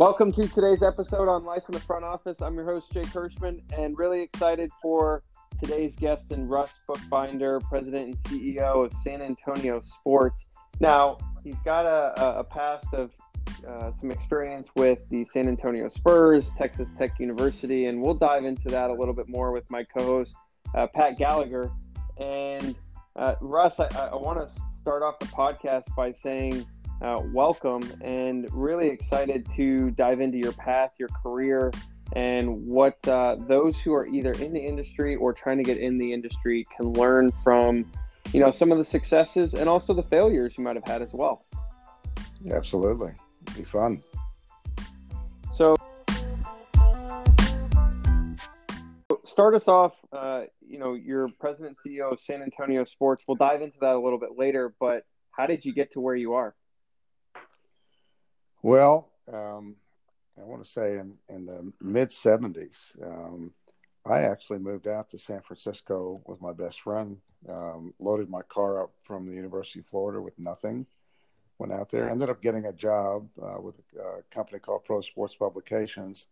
Welcome to today's episode on Life in the Front Office. I'm your host, Jake Hirschman, and really excited for today's guest and Russ Bookbinder, President and CEO of San Antonio Sports. Now, he's got a, a past of uh, some experience with the San Antonio Spurs, Texas Tech University, and we'll dive into that a little bit more with my co host, uh, Pat Gallagher. And uh, Russ, I, I want to start off the podcast by saying, uh, welcome and really excited to dive into your path, your career, and what uh, those who are either in the industry or trying to get in the industry can learn from, you know, some of the successes and also the failures you might have had as well. Yeah, absolutely, It'd be fun. So, start us off. Uh, you know, you're president CEO of San Antonio Sports. We'll dive into that a little bit later, but how did you get to where you are? Well, um, I want to say in, in the mid 70s, um, I actually moved out to San Francisco with my best friend, um, loaded my car up from the University of Florida with nothing, went out there, ended up getting a job uh, with a, a, company called Pro Sports Publications,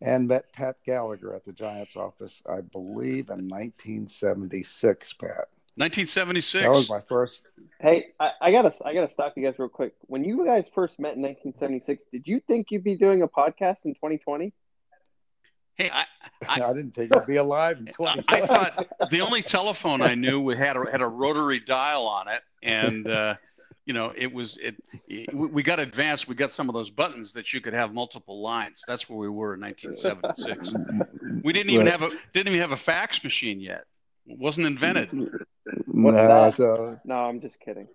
and met Pat Gallagher at the Giants office, I believe in 1976, Pat. 1976. That was my first. Hey, I, I, gotta, I gotta stop you guys real quick. When you guys first met in 1976, did you think you'd be doing a podcast in 2020? Hey, I, I, I didn't think I'd be alive in 2020. I thought the only telephone I knew had a, had a rotary dial on it, and uh, you know, it was it, it. We got advanced. We got some of those buttons that you could have multiple lines. That's where we were in 1976. We didn't even have a didn't even have a fax machine yet. It wasn't invented. What's no, that? So, no, I'm just kidding.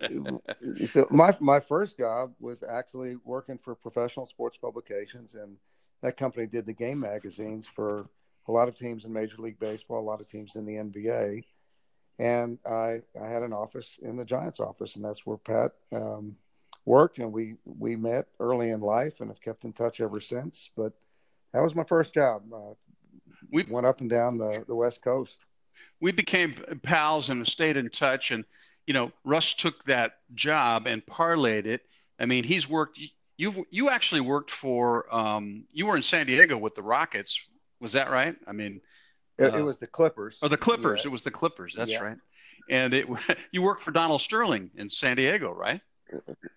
so my my first job was actually working for professional sports publications, and that company did the game magazines for a lot of teams in Major League Baseball, a lot of teams in the NBA, and I I had an office in the Giants office, and that's where Pat um, worked, and we we met early in life and have kept in touch ever since. But that was my first job. Uh, we went up and down the the West Coast we became pals and stayed in touch. And you know, Russ took that job and parlayed it. I mean, he's worked. You you actually worked for. Um, you were in San Diego with the Rockets. Was that right? I mean, it, uh, it was the Clippers. Or the Clippers. Yeah. It was the Clippers. That's yeah. right. And it you worked for Donald Sterling in San Diego, right?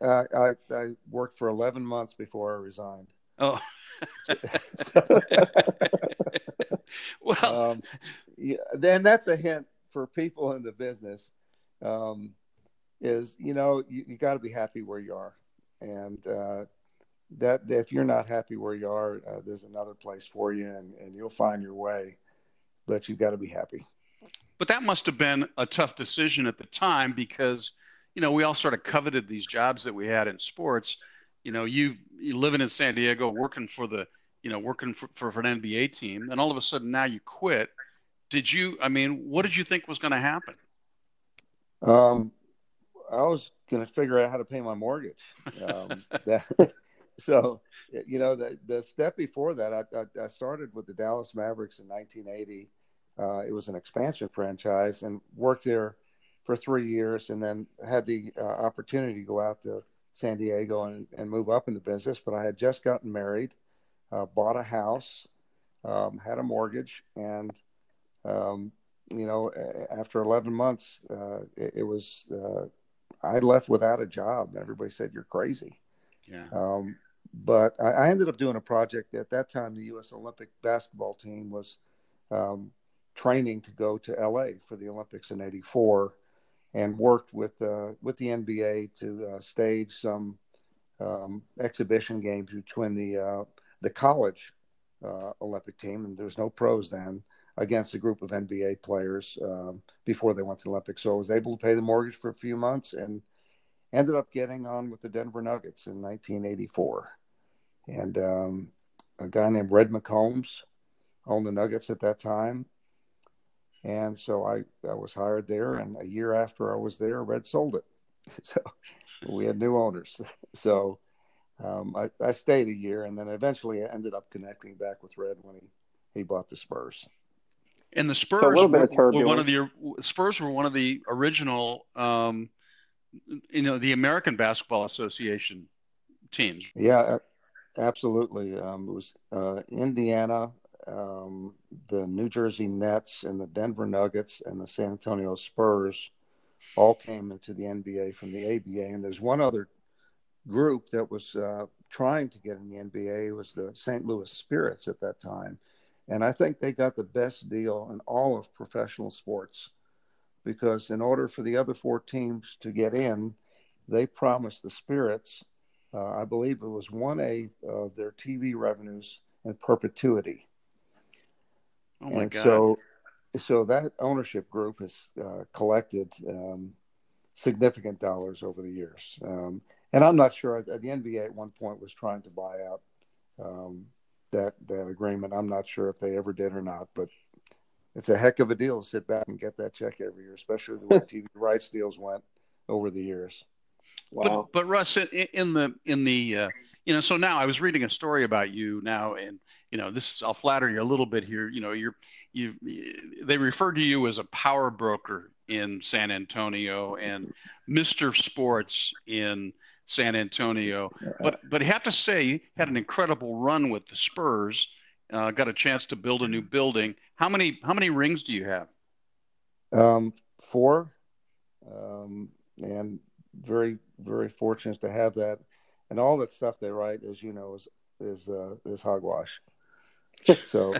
Uh, I I worked for 11 months before I resigned. Oh. well, um, yeah, then that's a hint for people in the business. Um, is you know you, you got to be happy where you are, and uh, that if you're not happy where you are, uh, there's another place for you, and, and you'll find your way. But you've got to be happy. But that must have been a tough decision at the time because you know we all sort of coveted these jobs that we had in sports. You know, you, you living in San Diego, working for the you know, working for, for, for, an NBA team, and all of a sudden now you quit. Did you? I mean, what did you think was going to happen? Um, I was going to figure out how to pay my mortgage. Um, that, so, you know, the the step before that, I, I, I started with the Dallas Mavericks in 1980. Uh, it was an expansion franchise, and worked there for three years, and then had the uh, opportunity to go out to San Diego and, and move up in the business. But I had just gotten married uh, bought a house, um, had a mortgage, and um, you know, after 11 months, uh, it, it, was uh, I left without a job. Everybody said you're crazy. Yeah. Um, but I, I, ended up doing a project at that time. The U.S. Olympic basketball team was um, training to go to L.A. for the Olympics in '84, and worked with uh, with the NBA to uh, stage some um, exhibition games between the uh, the college uh, Olympic team, and there was no pros then, against a group of NBA players um, before they went to the Olympics. So I was able to pay the mortgage for a few months and ended up getting on with the Denver Nuggets in 1984. And um, a guy named Red McCombs owned the Nuggets at that time. And so I, I was hired there. And a year after I was there, Red sold it. So we had new owners. So um, I, I, stayed a year and then eventually I ended up connecting back with Red when he, he bought the Spurs. And the Spurs so were, were, one of the Spurs were one of the original, um, you know, the American Basketball Association teams. Yeah, Absolutely. Um, it was uh, Indiana, um, the New Jersey Nets, and the Denver Nuggets, and the San Antonio Spurs all came into the NBA from the ABA. And there's one other group that was uh, trying to get in the NBA was the St. Louis Spirits at that time. And I think they got the best deal in all of professional sports because in order for the other four teams to get in, they promised the Spirits, uh, I believe it was one eighth of their TV revenues in perpetuity. Oh my and God. so, so that ownership group has uh, collected um, significant dollars over the years. Um, and I'm not sure. The NBA at one point was trying to buy out um, that that agreement. I'm not sure if they ever did or not, but it's a heck of a deal to sit back and get that check every year, especially the way TV rights deals went over the years. Wow. But but Russ, in, in the in the uh, you know, so now I was reading a story about you now, and you know, this I'll flatter you a little bit here. You know, you're you they refer to you as a power broker in San Antonio and Mr. Sports in San Antonio. But but I have to say, you had an incredible run with the Spurs. Uh, got a chance to build a new building. How many how many rings do you have? Um, four, um, and very very fortunate to have that. And all that stuff they write, as you know, is is uh, is hogwash. So,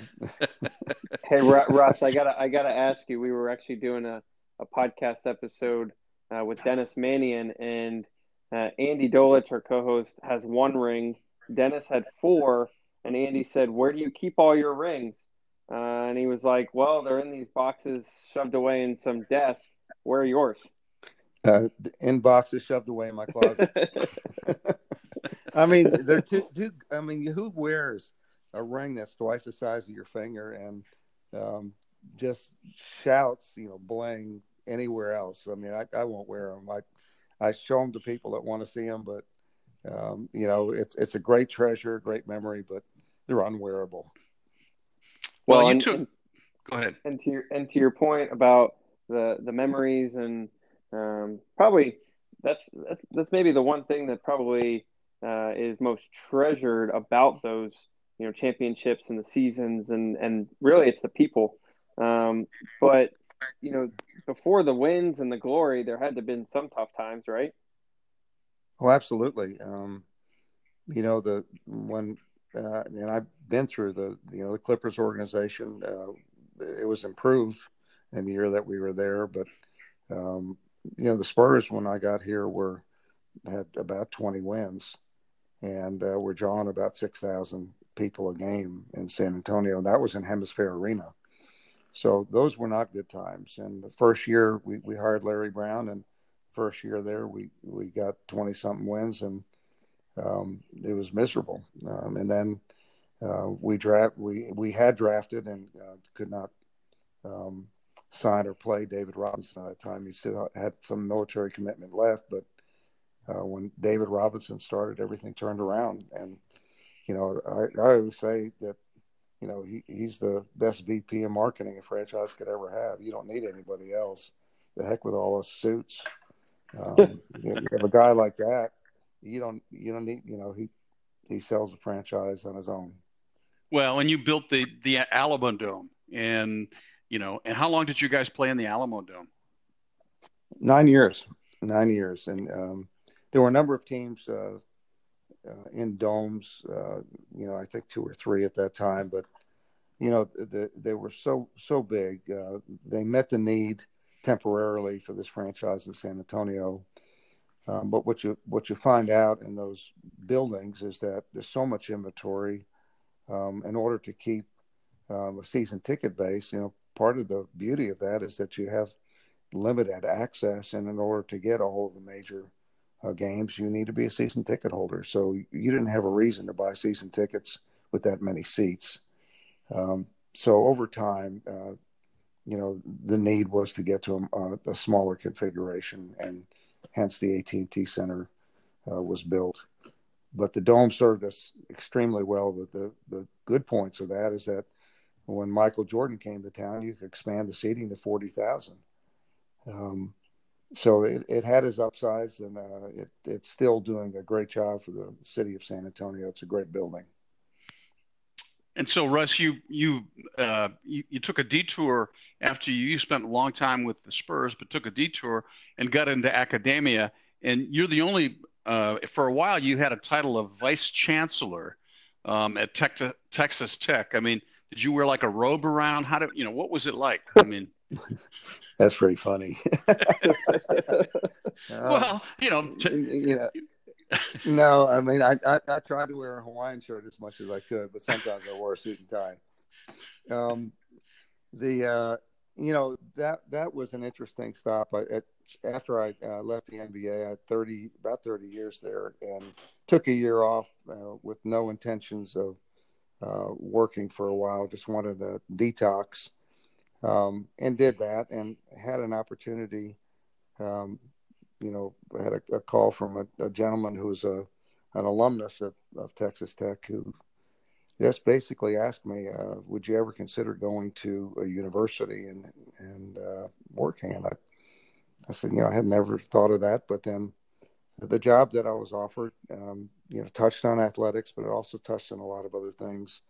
hey Russ, I gotta I gotta ask you. We were actually doing a, a podcast episode uh, with Dennis Mannion, and uh, Andy Dolich, our co-host, has one ring. Dennis had four, and Andy said, "Where do you keep all your rings?" Uh, and he was like, "Well, they're in these boxes shoved away in some desk. Where are yours?" Uh, in boxes shoved away in my closet. I mean, they're too, too. I mean, who wears a ring that's twice the size of your finger and um, just shouts, you know, bling anywhere else? I mean, I, I won't wear them. I I show them to people that want to see them, but um, you know, it's it's a great treasure, great memory, but they're unwearable. Well, well you and, took. Go ahead. And to your and to your point about the the memories and um, probably that's, that's that's maybe the one thing that probably uh, is most treasured about those you know championships and the seasons and and really it's the people. Um, but you know before the wins and the glory, there had to have been some tough times, right? Oh, absolutely. Um, you know the when uh, and I've been through the you know the Clippers organization. Uh, it was improved in the year that we were there, but um, you know the Spurs when I got here were had about 20 wins, and uh, we're drawing about 6,000 people a game in San Antonio. That was in HemisFair Arena, so those were not good times. And the first year we, we hired Larry Brown, and first year there we we got 20 something wins, and um, it was miserable. Um, and then uh, we draft we we had drafted and uh, could not um, sign or play David Robinson at that time. He still had some military commitment left, but uh, when David Robinson started, everything turned around. And you know, I, I always say that you know he, he's the best VP of marketing a franchise could ever have. You don't need anybody else. The heck with all those suits. Um, you have a guy like that. You don't you don't need you know he he sells a franchise on his own. Well, and you built the the Alamo Dome, and you know, and how long did you guys play in the Alamo Dome? Nine years, nine years, and um, there were a number of teams uh, uh, in domes. Uh, you know, I think two or three at that time, but you know, the, they were so so big. Uh, they met the need temporarily for this franchise in San Antonio. Um, but what you what you find out in those buildings is that there's so much inventory. Um, in order to keep um, a season ticket base, you know, part of the beauty of that is that you have limited access, and in order to get all of the major uh, games, you need to be a season ticket holder. So you didn't have a reason to buy season tickets with that many seats. Um, so over time, uh, you know, the need was to get to a, a smaller configuration, and hence the AT&T Center uh, was built. But the dome served us extremely well. The, the, the good points of that is that when Michael Jordan came to town, you could expand the seating to forty thousand. Um, so it, it had its upsides, and uh, it, it's still doing a great job for the city of San Antonio. It's a great building. And so, Russ, you you, uh, you, you took a detour after you, spent a long time with the Spurs, but took a detour and got into academia. And you're the only uh, for a while you had a title of vice chancellor um, at Tech, Texas Tech. I mean, did you wear like a robe around? How did you know? What was it like? I mean. That's pretty funny. well, you know, t- you know, no, I mean, I, I, I tried to wear a Hawaiian shirt as much as I could, but sometimes I wore a suit and tie. Um, the uh, you know that that was an interesting stop. I, at, after I uh, left the NBA, I had thirty about thirty years there, and took a year off uh, with no intentions of uh, working for a while. Just wanted to detox um, and did that and had an opportunity. Um, you know, had a, a call from a, a, gentleman who's a an alumnus of, of Texas Tech who just basically asked me, uh, "Would you ever consider going to a university and and uh, working?" And I, I said, "You know, I had never thought of that." But then the job that I was offered, um, you know, touched on athletics, but it also touched on a lot of other things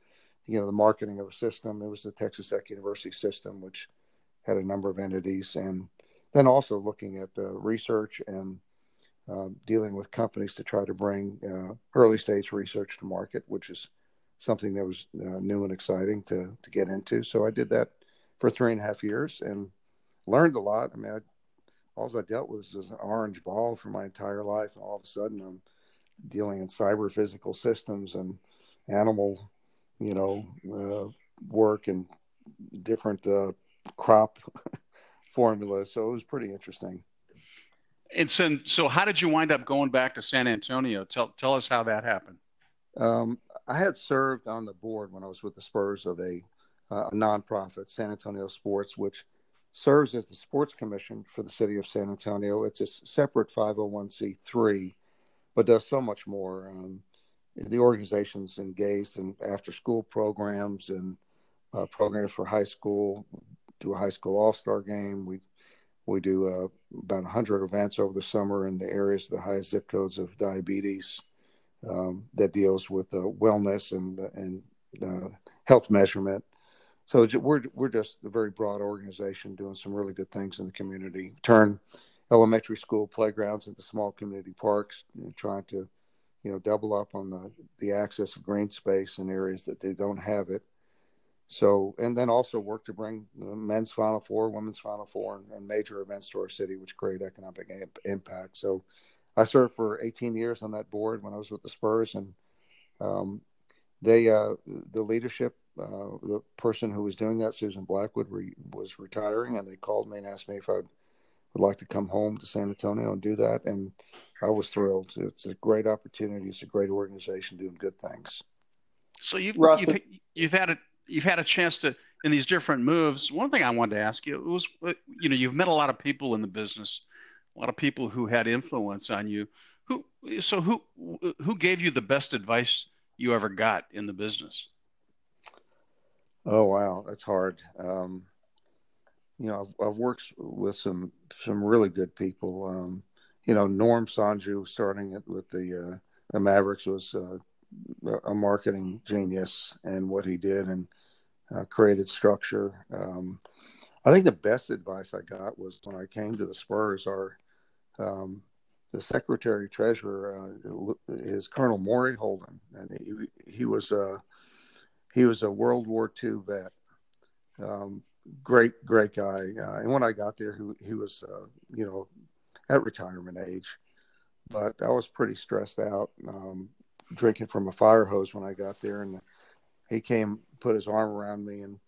you know the marketing of a system. It was the Texas Tech University system, which had a number of entities, and then also looking at uh, research and uh, dealing with companies to try to bring uh, early stage research to market, which is something that was uh, new and exciting to to get into. So I did that for three and a half years and learned a lot. I mean, I, all I dealt with was an orange ball for my entire life, and all of a sudden I'm dealing in cyber physical systems and animal you know, uh, work and different uh, crop formulas. So it was pretty interesting. And so, so how did you wind up going back to San Antonio? Tell tell us how that happened. Um, I had served on the board when I was with the Spurs of a, uh, a nonprofit, San Antonio Sports, which serves as the sports commission for the city of San Antonio. It's a separate 501c3, but does so much more. Um, the organization's engaged in after school programs and uh, programs for high school. Do a high school all star game. We we do uh, about 100 events over the summer in the areas of the highest zip codes of diabetes um, that deals with uh, wellness and and uh, health measurement. So we're we're just a very broad organization doing some really good things in the community. Turn elementary school playgrounds into small community parks, you know, trying to you know, double up on the, the access of green space in areas that they don't have it. So, and then also work to bring men's Final Four, women's Final Four, and, and major events to our city, which create economic impact. So, I served for 18 years on that board when I was with the Spurs, and um, they, uh, the leadership, uh, the person who was doing that, Susan Blackwood, re- was retiring, and they called me and asked me if I would like to come home to San Antonio and do that. And I was thrilled. It's a great opportunity. It's a great organization doing good things. So you've you've, you've had a you've had a chance to in these different moves. One thing I wanted to ask you was, you know, you've met a lot of people in the business, a lot of people who had influence on you. Who so who who gave you the best advice you ever got in the business? Oh wow, that's hard. Um, you know, I've, I've, worked with some some really good people. Um, you know, Norm Sonju starting it with the uh, the Mavericks was uh, a marketing genius and what he did and uh, created structure. Um, I think the best advice I got was when I came to the Spurs. Our um, the secretary treasurer uh, is Colonel Maury Holden, and he he was a he was a World War II vet. Um, great, great guy. Uh, and when I got there, he, he was, uh, you know, at retirement age. But I was pretty stressed out, um, drinking from a fire hose when I got there. And he came, put his arm around me, and,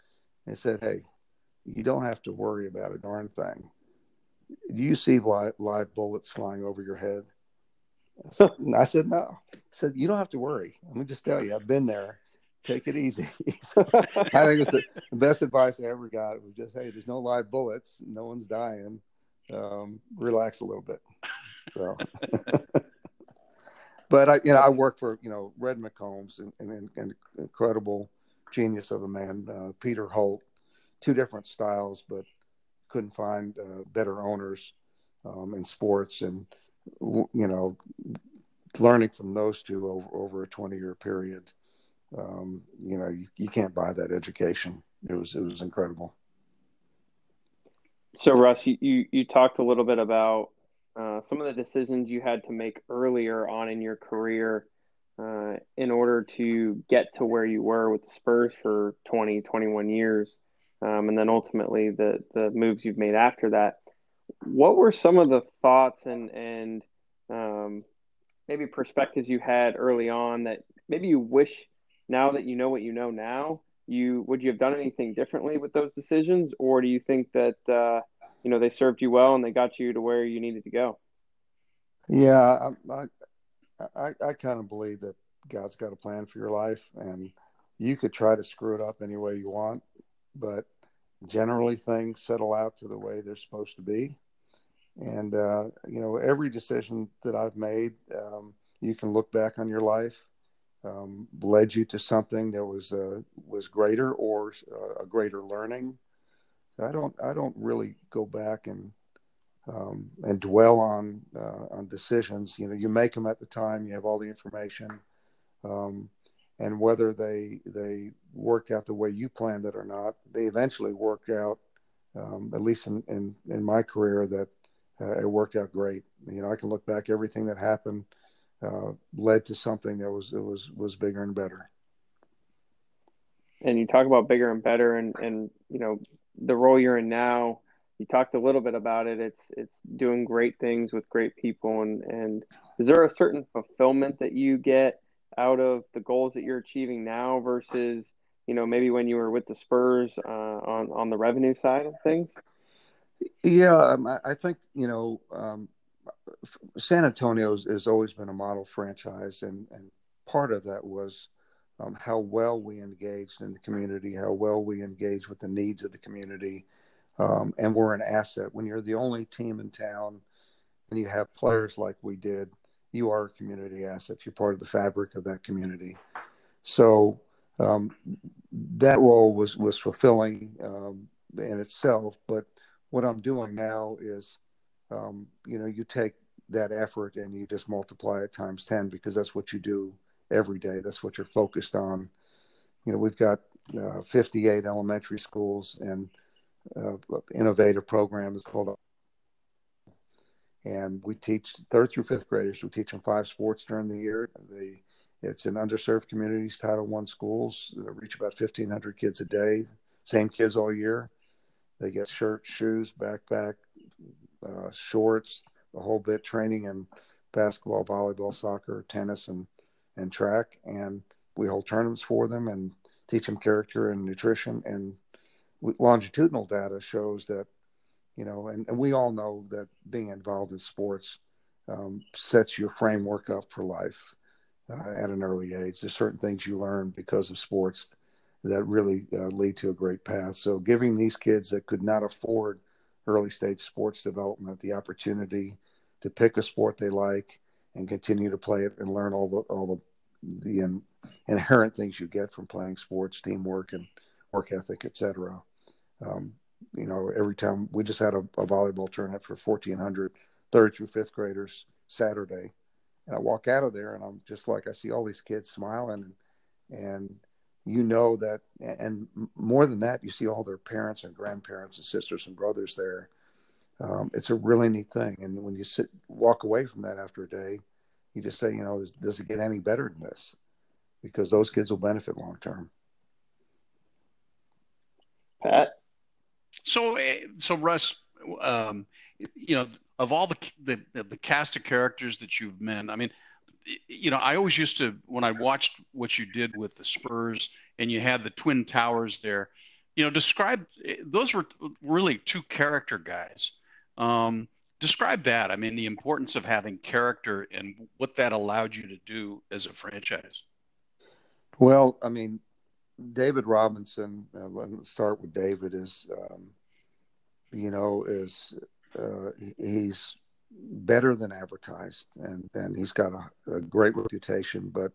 and said, Hey, you don't have to worry about a darn thing. Do you see live, live bullets flying over your head? I said, No. I said, You don't have to worry. Let me just tell you, I've been there. Take it easy. I think it's the, best advice I ever got. Was just, Hey, there's no live bullets. No one's dying um, relax a little bit. So, but I, you know, I work for you know Red McCombs and, and incredible genius of a man, uh, Peter Holt. Two different styles, but couldn't find uh, better owners. um, in sports, and you know, learning from those two over, over a 20 year period. Um, you know, you, you can't buy that education. It was it was incredible. So, Russ, you, you, you talked a little bit about uh, some of the decisions you had to make earlier on in your career uh, in order to get to where you were with the Spurs for 20, 21 years, um, and then ultimately the the moves you've made after that. What were some of the thoughts and and um, maybe perspectives you had early on that maybe you wish now that you know what you know now you would you have done anything differently with those decisions? Or do you think that uh, you know they served you well and they got you to where you needed to go? Yeah i i, I kind of believe that god's got a plan for your life and you could try to screw it up any way you want but generally things settle out to the way they're supposed to be. And uh, you know every decision that i've made um, you can look back on your life um, led you to something that was uh, was greater or uh, a greater learning. I don't I don't really go back and um, and dwell on uh, on decisions. You know, you make them at the time. You have all the information, um, and whether they they work out the way you planned it or not, they eventually work out. Um, at least in, in in my career, that uh, it worked out great. You know, I can look back everything that happened uh, led to something that was it was was bigger and better. And you talk about bigger and better, and and you know the role you're in now. You talked a little bit about it. It's it's doing great things with great people, and and is there a certain fulfillment that you get out of the goals that you're achieving now versus you know maybe when you were with the Spurs uh, on on the revenue side of things? Yeah, um, I think you know um, San Antonio has always been a model franchise, and, and part of that was um, how well we engaged in the community, how well we engaged with the needs of the community, um, and we're an asset. When you're the only team in town and you have players like we did, you are a community asset. You're part of the fabric of that community. So um, that role was was fulfilling um, in itself. But what I'm doing now is, um, you know, you take that effort and you just multiply it times 10 because that's what you do every day. That's what you're focused on. You know, we've got uh, 58 elementary schools and uh, innovative program is called and we teach third through fifth graders. We teach them five sports during the year. They, it's in underserved communities, Title One schools. They reach about 1,500 kids a day. Same kids all year. They get shirts, shoes, backpack, uh, shorts, a whole bit training in basketball, volleyball, soccer, tennis, and and track. And we hold tournaments for them and teach them character and nutrition. And longitudinal data shows that, you know, and, and we all know that being involved in sports um, sets your framework up for life uh, at an early age. There's certain things you learn because of sports that really uh, lead to a great path. So giving these kids that could not afford early stage sports development the opportunity to pick a sport they like and continue to play it and learn all the all the the in, inherent things you get from playing sports, teamwork and work ethic, etc. Um, you know, every time we just had a, a volleyball tournament for 1,400 third through fifth graders Saturday, and I walk out of there and I'm just like I see all these kids smiling and and you know that and more than that you see all their parents and grandparents and sisters and brothers there um, it's a really neat thing. And when you sit, walk away from that after a day, you just say, you know, does, does it get any better than this? Because those kids will benefit long term. Pat. So, eh, so Russ, um, you know, of all the, the the cast of characters that you've met, I mean, you know, I always used to when I watched what you did with the Spurs and you had the Twin Towers there. You know, describe those were really two character guys. Um, describe that. I mean, the importance of having character and what that allowed you to do as a franchise. Well, I mean, David Robinson. Uh, let's start with David. Is um, you know is uh, he's better than advertised, and and he's got a, a great reputation. But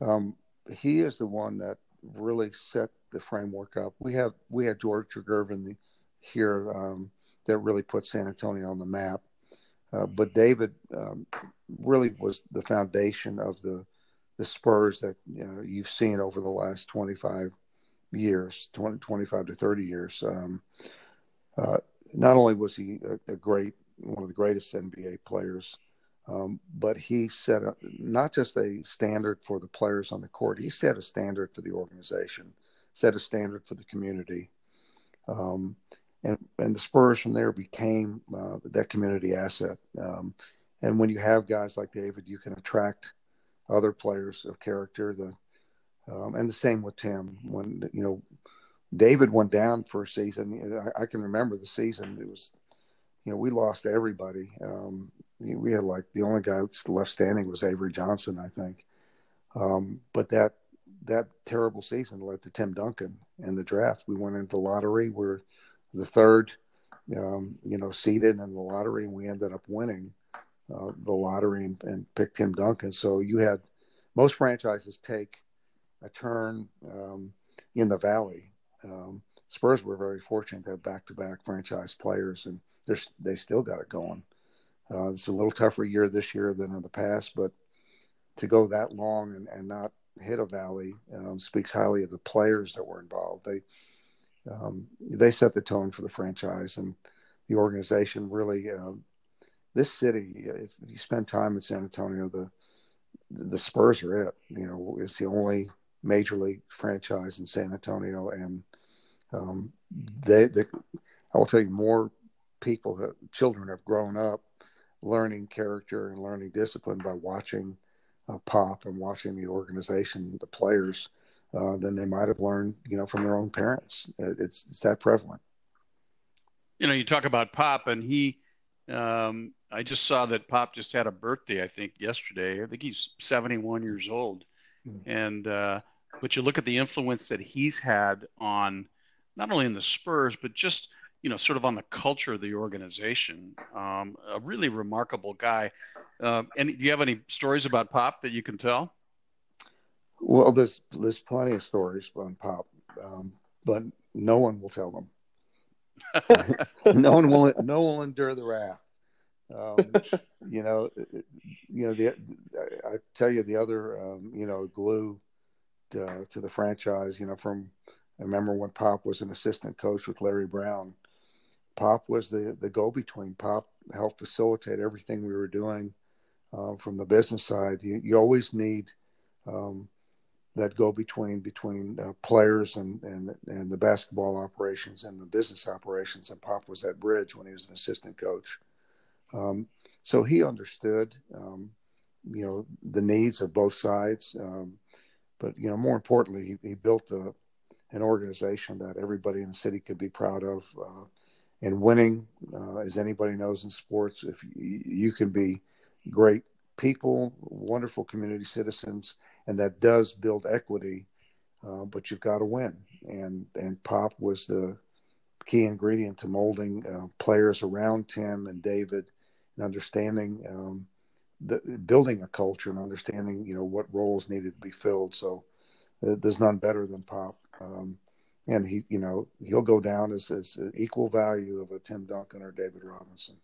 um, he is the one that really set the framework up. We have we had George Gervin here um, that really put San Antonio on the map. Uh, but David um, really was the foundation of the the Spurs that you know, you've seen over the last 25 years, 20, 25 to 30 years. Um, uh, not only was he a, a, great, one of the greatest NBA players, um, but he set a, not just a standard for the players on the court, he set a standard for the organization, set a standard for the community. Um, and, and the Spurs from there became uh, that community asset. Um, and when you have guys like David, you can attract other players of character. The um, and the same with Tim. When you know David went down for a season, I, I can remember the season. It was you know we lost everybody. Um, we had like the only guy that's left standing was Avery Johnson, I think. Um, but that that terrible season led to Tim Duncan and the draft. We went into the lottery. We're the third, um, you know, seated in the lottery, and we ended up winning uh, the lottery and, and, picked Tim Duncan. So you had most franchises take a turn um, in the valley. Um, Spurs were very fortunate to have back-to-back franchise players, and they still got it going. Uh, it's a little tougher year this year than in the past, but to go that long and, and not hit a valley um, speaks highly of the players that were involved. They um, they set the tone for the franchise and the organization. Really, uh, this city, if you spend time in San Antonio, the the Spurs are it. You know, it's the only major league franchise in San Antonio, and um, they, they, I will tell you, more people that children have grown up learning character and learning discipline by watching uh, Pop and watching the organization, the players, uh, than they might have learned, you know, from their own parents. It's it's that prevalent. You know, you talk about Pop, and he. Um, I just saw that Pop just had a birthday. I think yesterday. I think he's 71 years old, mm-hmm. and uh, but you look at the influence that he's had on not only in the Spurs, but just you know, sort of on the culture of the organization. Um, a really remarkable guy. Uh, and do you have any stories about Pop that you can tell? Well, there's there's plenty of stories on Pop, um, but no one will tell them. no one will no one will endure the wrath. Um, you know, you know the I tell you the other um, you know glue to, to, the franchise. You know, from I remember when Pop was an assistant coach with Larry Brown. Pop was the the go between. Pop helped facilitate everything we were doing uh, from the business side. You, you always need um, that go between between uh, players and, and and the basketball operations and the business operations. And Pop was that bridge when he was an assistant coach. Um, so he understood, um, you know, the needs of both sides. Um, but you know, more importantly, he, he built a, an organization that everybody in the city could be proud of. Uh, and winning, uh, as anybody knows in sports, if you, you can be great people, wonderful community citizens, and that does build equity. Uh, but you've got to win, and and Pop was the key ingredient to molding uh, players around Tim and David, and understanding um, the building a culture and understanding you know what roles needed to be filled. So uh, there's none better than Pop. Um, and he, you know, he'll go down as, as equal value of a Tim Duncan or David Robinson.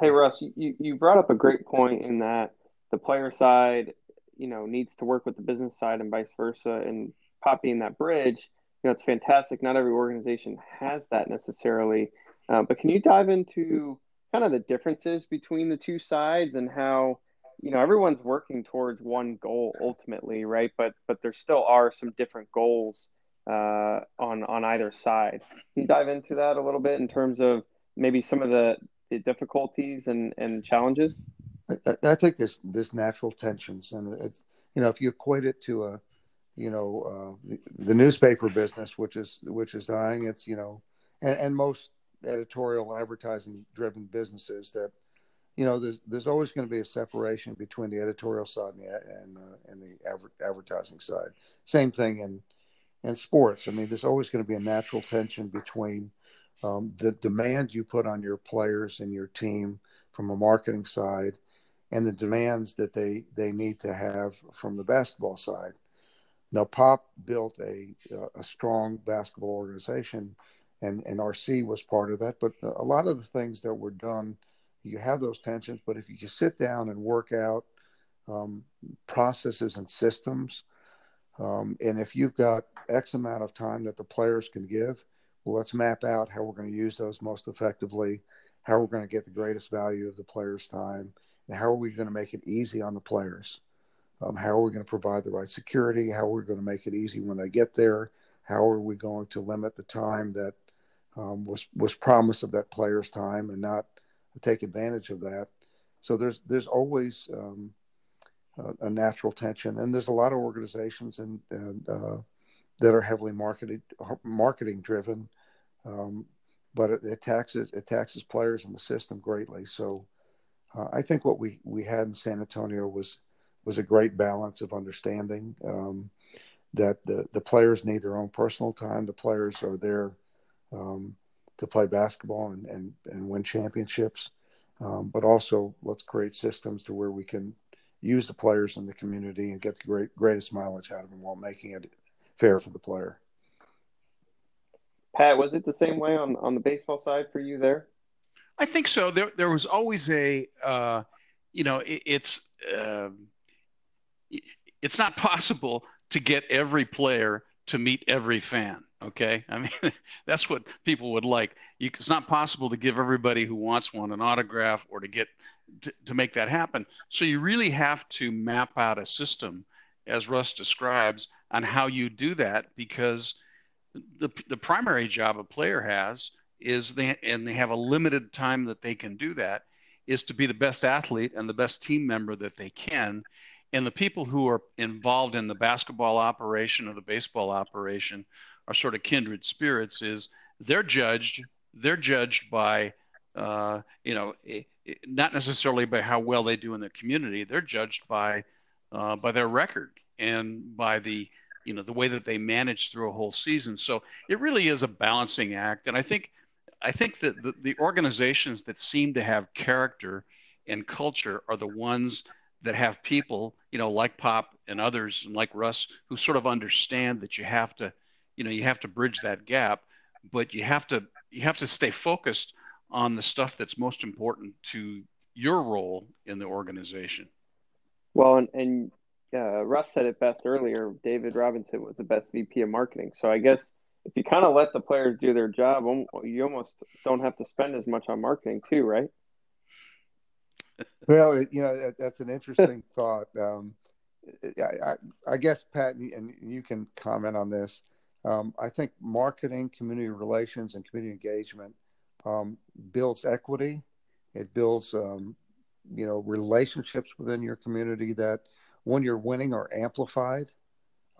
Hey Russ, you, you brought up a great point in that the player side, you know, needs to work with the business side and vice versa. And Pop being that bridge, you know, it's fantastic. Not every organization has that necessarily. Uh, but can you dive into kind of the differences between the two sides and how, you know, everyone's working towards one goal ultimately, right? But but there still are some different goals uh, on on either side. Can you dive into that a little bit in terms of maybe some of the, the difficulties and, and challenges? I, I think there's there's natural tensions, and it's you know if you equate it to a you know uh, the, the, newspaper business, which is which is dying, it's you know, and, and most editorial advertising driven businesses that you know there's there's always going to be a separation between the editorial side and the and, and the adver- advertising side. Same thing in and sports. I mean, there's always going to be a natural tension between um, the demand you put on your players and your team from a marketing side and the demands that they, they need to have from the basketball side. Now, Pop built a, a strong basketball organization, and and RC was part of that. But a lot of the things that were done, you have those tensions. But if you sit down and work out um, processes and systems, um, and if you've got X amount of time that the players can give, well, let's map out how we're going to use those most effectively, how we're going to get the greatest value of the players' time, and how are we going to make it easy on the players. Um, how are we going to provide the right security? How are we going to make it easy when they get there? How are we going to limit the time that um, was was promised of that player's time and not take advantage of that? So there's there's always um, a, natural tension, and there's a lot of organizations and, and uh, that are heavily marketed marketing driven, um, but it, it, taxes it taxes players in the system greatly. So uh, I think what we we had in San Antonio was was a great balance of understanding um, that the, the players need their own personal time. The players are there um, to play basketball and, and, and win championships. Um, but also, let's create systems to where we can use the players in the community and get the great, greatest mileage out of them while making it fair for the player. Pat, was it the same way on, on the baseball side for you there? I think so. There, there was always a, uh, you know, it, it's, uh, it's not possible to get every player to meet every fan. Okay, I mean that's what people would like. You, it's not possible to give everybody who wants one an autograph or to get to, make that happen. So you really have to map out a system, as Russ describes, on how you do that because the the primary job a player has is they and they have a limited time that they can do that is to be the best athlete and the best team member that they can and the people who are involved in the basketball operation or the baseball operation are sort of kindred spirits is they're judged they're judged by uh, you know not necessarily by how well they do in the community they're judged by uh, by their record and by the you know the way that they manage through a whole season. So it really is a balancing act. And i think i think that the, the organizations that seem to have character and culture are the ones that have people, you know, like Pop and others, and like Russ, who sort of understand that you have to, you know, you have to bridge that gap, but you have to you have to stay focused on the stuff that's most important to your role in the organization. Well, and, and uh, Russ said it best earlier. David Robinson was the best VP of marketing. So I guess if you kind of let the players do their job, you almost don't have to spend as much on marketing too, right? well, you know that, that's an interesting thought. Um, I, I, I, guess Pat, and you can comment on this. Um, I think marketing, community relations, and community engagement um, builds equity. It builds, um, you know, relationships within your community that, when you're winning, are amplified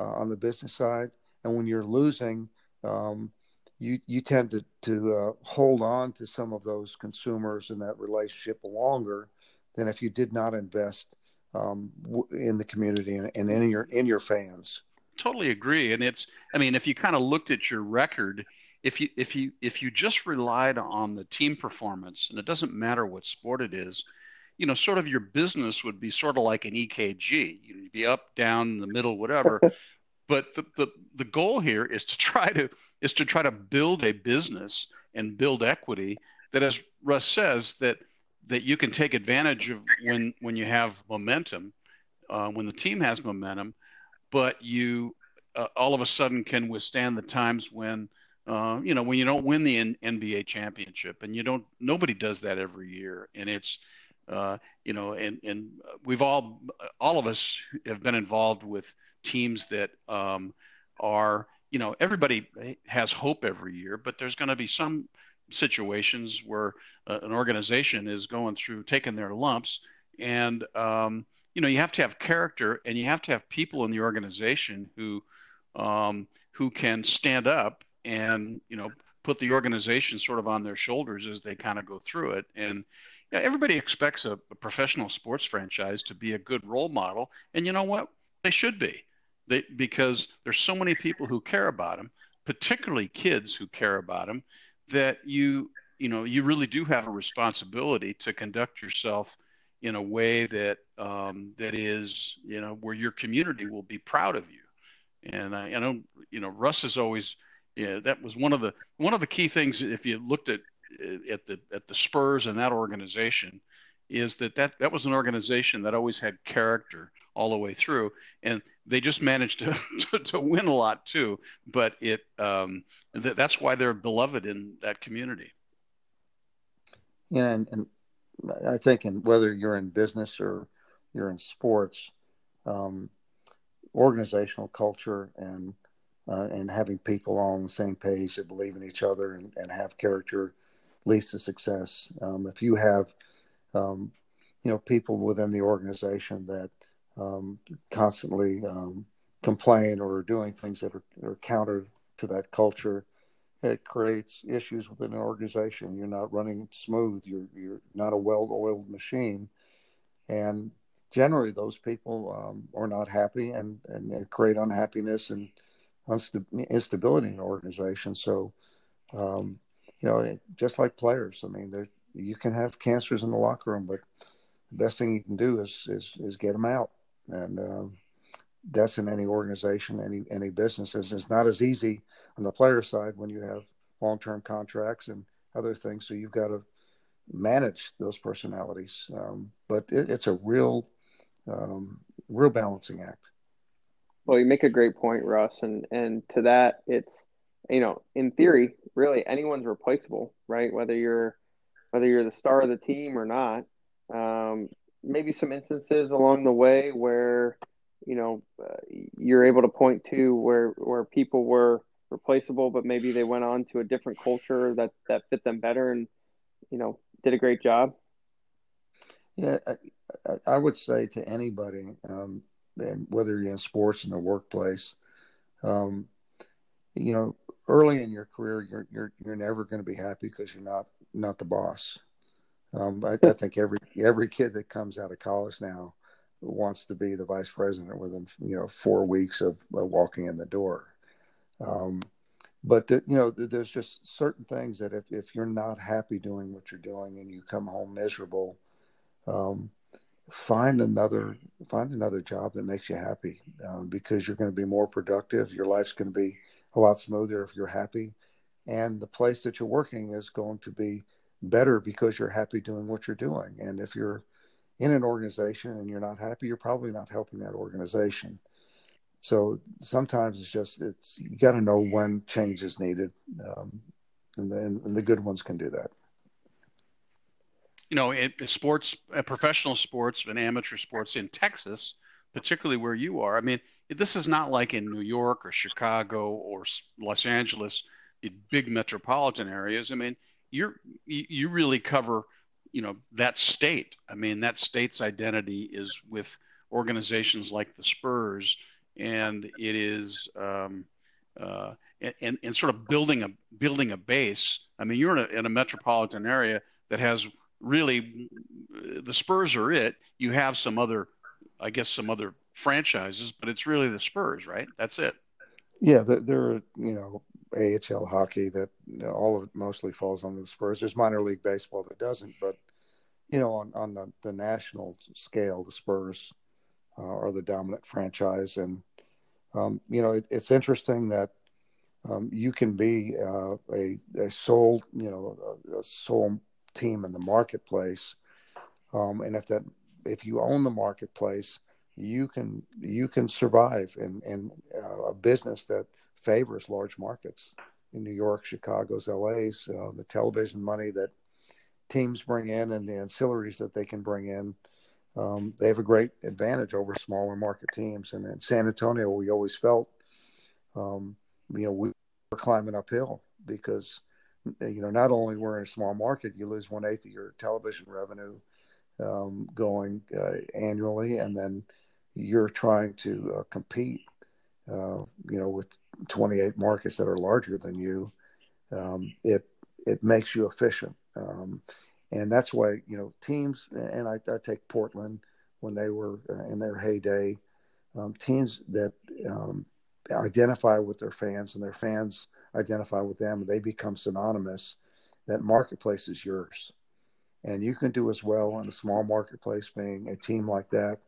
uh, on the business side, and when you're losing, um, you you tend to to uh, hold on to some of those consumers in that relationship longer than if you did not invest um, in the community and, and in your in your fans. Totally agree, and it's I mean if you kind of looked at your record, if you if you if you just relied on the team performance, and it doesn't matter what sport it is, you know, sort of your business would be sort of like an EKG. You'd be up, down, in the middle, whatever. but the, the the goal here is to try to is to try to build a business and build equity that, as Russ says, that that you can take advantage of when when you have momentum, uh, when the team has momentum, but you uh, all of a sudden can withstand the times when uh, you know when you don't win the N- NBA championship, and you don't. Nobody does that every year, and it's uh, you know, and and we've all all of us have been involved with teams that um, are you know everybody has hope every year, but there's going to be some situations where uh, an organization is going through taking their lumps and um, you know you have to have character and you have to have people in the organization who um, who can stand up and you know put the organization sort of on their shoulders as they kind of go through it. And you know, everybody expects a, a, professional sports franchise to be a good role model and you know what? They should be. They, because there's so many people who care about them particularly kids who care about them that you you know you really do have a responsibility to conduct yourself in a way that um, that is you know where your community will be proud of you. And I, I know you know Russ has always yeah, that was one of the one of the key things. If you looked at at the at the Spurs and that organization, is that that that was an organization that always had character all the way through, and they just managed to to, to win a lot too. But it um, th- that's why they're beloved in that community. Yeah, and, and I think, in whether you're in business or you're in sports, um, organizational culture and uh, and having people on the same page that believe in each other and, and have character leads to success. Um, if you have, um, you know, people within the organization that um, constantly um, complain or are doing things that are, are, counter to that culture, it creates issues within an organization. You're not running smooth. You're you're not a well-oiled machine, and generally those people um, are not happy and and create unhappiness and instability in an organization. So, um, you know, just like players, I mean, you can have cancers in the locker room, but the best thing you can do is is, is get them out, and um, that's in any organization, any any business. It's not as easy on the player side when you have long term contracts and other things. So you've got to manage those personalities, um, but it, it's a real um, real balancing act. Well, you make a great point, Russ, and and to that, it's you know, in theory, really anyone's replaceable, right? Whether you're whether you're the star of the team or not. Um, maybe some instances along the way where you know uh, you're able to point to where where people were replaceable, but maybe they went on to a different culture that that fit them better, and you know did a great job. Yeah, I, I would say to anybody, um, and whether you're in sports in the workplace, um, you know, early in your career, you're you're you're never going to be happy because you're not not the boss. Um, I, I, think every every kid that comes out of college now wants to be the vice president within you know four weeks of, of walking in the door. Um, but the, you know, there's just certain things that if if you're not happy doing what you're doing and you come home miserable, um, find another find another job that makes you happy um, because you're going to be more productive your life's going to be a lot smoother if you're happy and the place that you're working is going to be better because you're happy doing what you're doing and if you're in an organization and you're not happy you're probably not helping that organization. So sometimes it's just it's you got to know when change is needed um, and, the, and the good ones can do that you know, sports, uh, professional sports and amateur sports in Texas, particularly where you are. I mean, this is not like in New York or Chicago or Los Angeles, big metropolitan areas. I mean, you're you really cover, you know, that state. I mean, that state's identity is with organizations like the Spurs, and it is. Um, uh, and, and sort of building a building a base. I mean, you're in a, in a metropolitan area that has really the Spurs are it. You have some other, I guess, some other franchises, but it's really the Spurs, right? That's it. Yeah, there are you know AHL hockey that you know, all of it mostly falls under the Spurs. There's minor league baseball that doesn't, but you know on on the, the national scale, the Spurs uh, are the dominant franchise, and um, you know it, it's interesting that. Um, you can be uh, a, a sole, you know, a, a sole team in the marketplace. Um, and if that if you own the marketplace, you can you can survive in in uh, a business that favors large markets in New York, Chicago's, LA's. Uh, the television money that teams bring in and the ancillaries that they can bring in, um, they have a great advantage over smaller market teams. And in San Antonio, we always felt, um, you know, we were climbing uphill because you know, not only we're in a small market, you lose one eighth of your television revenue um, going uh, annually, and then you're trying to uh, compete, uh, you know, with 28 markets that are larger than you. Um, it it makes you efficient, um, and that's why you know teams. And I, I take Portland when they were uh, in their heyday, um, teams that um, identify with their fans and their fans identify with them they become synonymous, that marketplace is yours. And you can do as well in a small marketplace being a team like that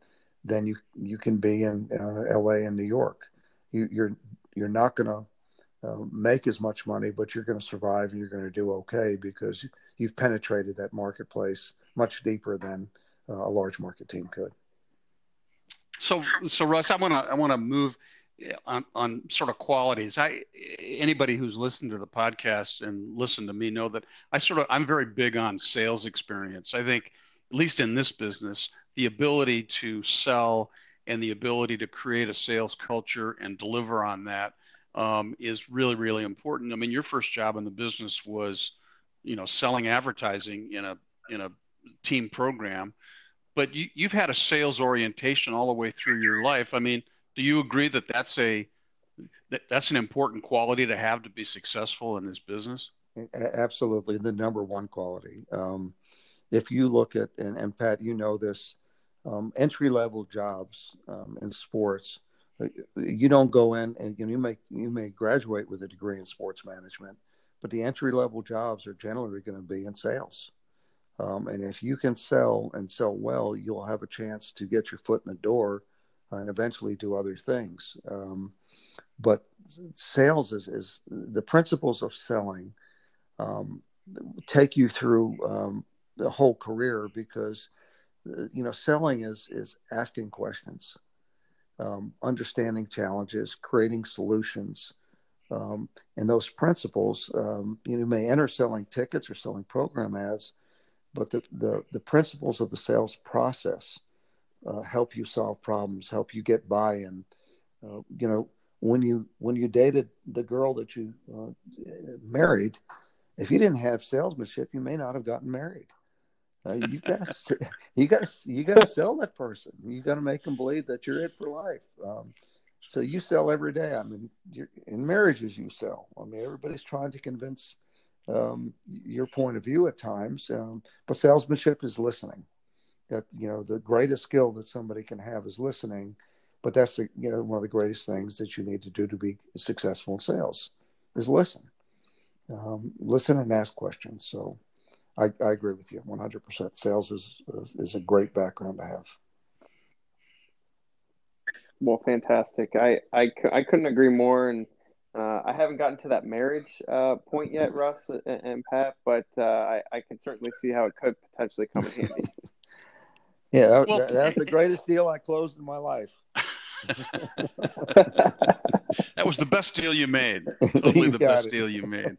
than you you can be in uh, LA and New York. You, you're you're not going to uh, make as much money, but you're going to survive and you're going to do okay because you've penetrated that marketplace much deeper than uh, a large market team could. So, so Russ, I want to I want to move on on sort of qualities. I anybody who's listened to the podcast and listened to me know that I sort of I'm very big on sales experience. I think at least in this business, the ability to sell and the ability to create a sales culture and deliver on that um, is really really important. I mean, your first job in the business was, you know, selling advertising in a in a team program, but you, you've had a sales orientation all the way through your life. I mean do you agree that that's a that, that's an important quality to have to be successful in this business? Absolutely, the number one quality. Um, if you look at and, and, Pat, you know this, um, entry level jobs um, in sports, uh, you don't go in and you, know, you may you may graduate with a degree in sports management, but the entry level jobs are generally going to be in sales. Um, and if you can sell and sell well, you'll have a chance to get your foot in the door and eventually do other things. Um, but sales is, is, the principles of selling um, take you through um, the whole career because uh, you know selling is is asking questions, um, understanding challenges, creating solutions. Um, and those principles, um, you know, may enter selling tickets or selling program ads, but the, the, the principles of the sales process uh, help you solve problems, help you get by. And uh, you know, when you when you dated the girl that you uh, married, if you didn't have salesmanship, you may not have gotten married. Uh, you got to you got to you got to sell that person. You got to make them believe that you're it for life. Um, so you sell every day. I mean, in marriages, you sell. I mean, everybody's trying to convince um, your point of view at times, um, but salesmanship is listening that you know the greatest skill that somebody can have is listening but that's the, you know one of the greatest things that you need to do to be successful in sales is listen. Um, listen and ask questions. So I, I agree with you 100% sales is, is, is a great background to have. Well fantastic. I i, I couldn't agree more. And uh, I haven't gotten to that marriage uh, point yet, Russ and, and Pat, but uh, I, I, can certainly see how it could potentially come in handy. Yeah, that, well, that, that's the greatest deal I closed in my life. that was the best deal you made. Totally the best it. deal you made.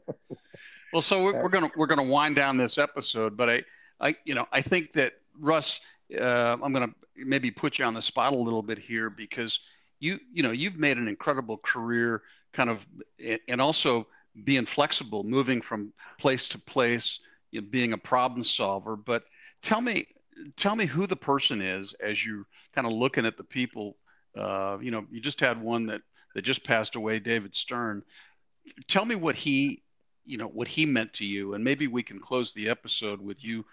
Well, so we're, we're, gonna we're gonna wind down this episode, but I I you know I think that Russ, uh, I'm gonna maybe put you on the spot a little bit here because you you know you've made an incredible career, kind of, and also being flexible, moving from place to place, you know, being a problem solver. But tell me tell me who the person is as you're kind of looking at the people. Uh, you know, you just had one that that just passed away, David Stern. Tell me what he, you know, what he meant to you, and maybe we can close the episode with you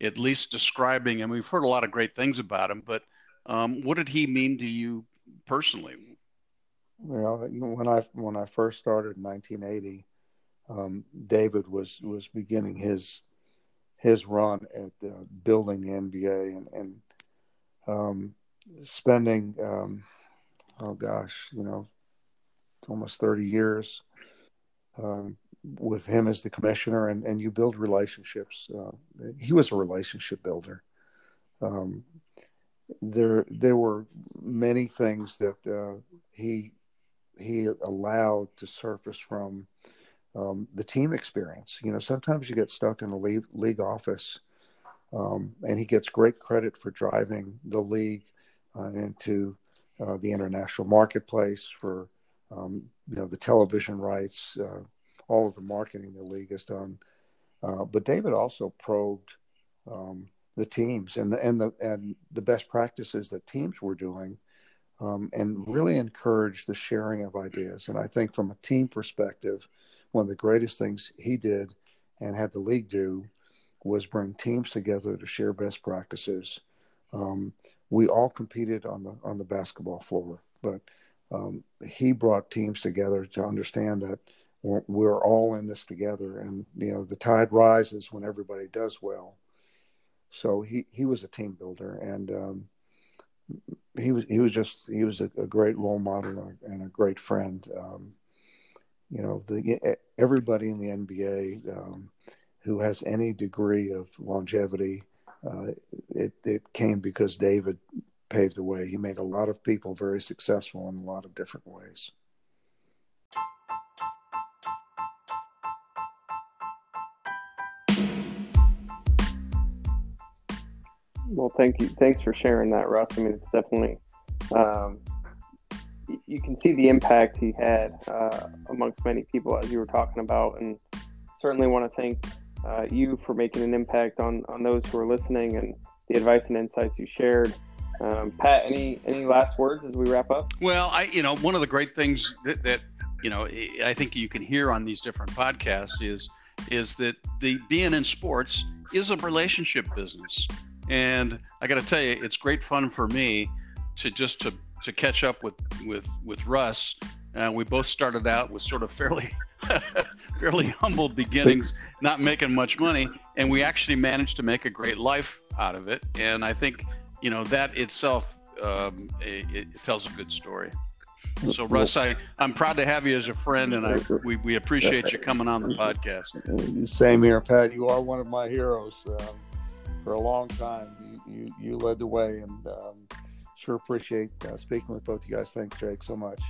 at least describing. And we've heard a lot of great things about him, but um, what did he mean to you personally? Well, when I when I first started in 1980, um, David was was beginning his his run at uh, building the NBA and, and um, spending, um, oh gosh, you know, almost 30 years um, with him as the commissioner, and, and you build relationships. Uh, he was a relationship builder. Um, there, there were many things that uh, he he allowed to surface from um, the team experience. You know, sometimes you get stuck in a league, league office, um, and he gets great credit for driving the league uh, into uh, the international marketplace for um, you know the television rights, uh, all of the marketing the league has done. Uh, but David also probed um, the teams and the and the and the best practices that teams were doing. Um, and really encouraged the sharing of ideas. And I think from a team perspective, one of the greatest things he did and had the league do was bring teams together to share best practices. Um, we all competed on the on the basketball floor, but um, he brought teams together to understand that we're, we're, all in this together, and you know the tide rises when everybody does well. So he he was a team builder, and um, he was he was just he was a, a great role model and a great friend. Um, you know, the everybody in the NBA um, who has any degree of longevity, uh, it it came because David paved the way. He made a lot of people very successful in a lot of different ways. Well, thank you. Thanks for sharing that, Russ. I mean, it's definitely um, you can see the impact he had uh, amongst many people, as you were talking about, and certainly want to thank uh, you for making an impact on on those who are listening and the advice and insights you shared. Um, Pat, any any last words as we wrap up? Well, I you know one of the great things that, that you know I think you can hear on these different podcasts is is that the being in sports is a relationship business, and I got to tell you, it's great fun for me to just to to catch up with with with Russ. Uh, we both started out with sort of fairly fairly humble beginnings, not making much money, and we actually managed to make a great life out of it. And I think you know that itself um, it, it tells a good story. So Russ, I, I'm proud to have you as a friend, and I we, we appreciate you coming on the podcast. Same here, Pat. You are one of my heroes. Um, for a long time, you, you, you led the way, and um, sure appreciate uh, speaking with both you guys. Thanks, Jake, so much.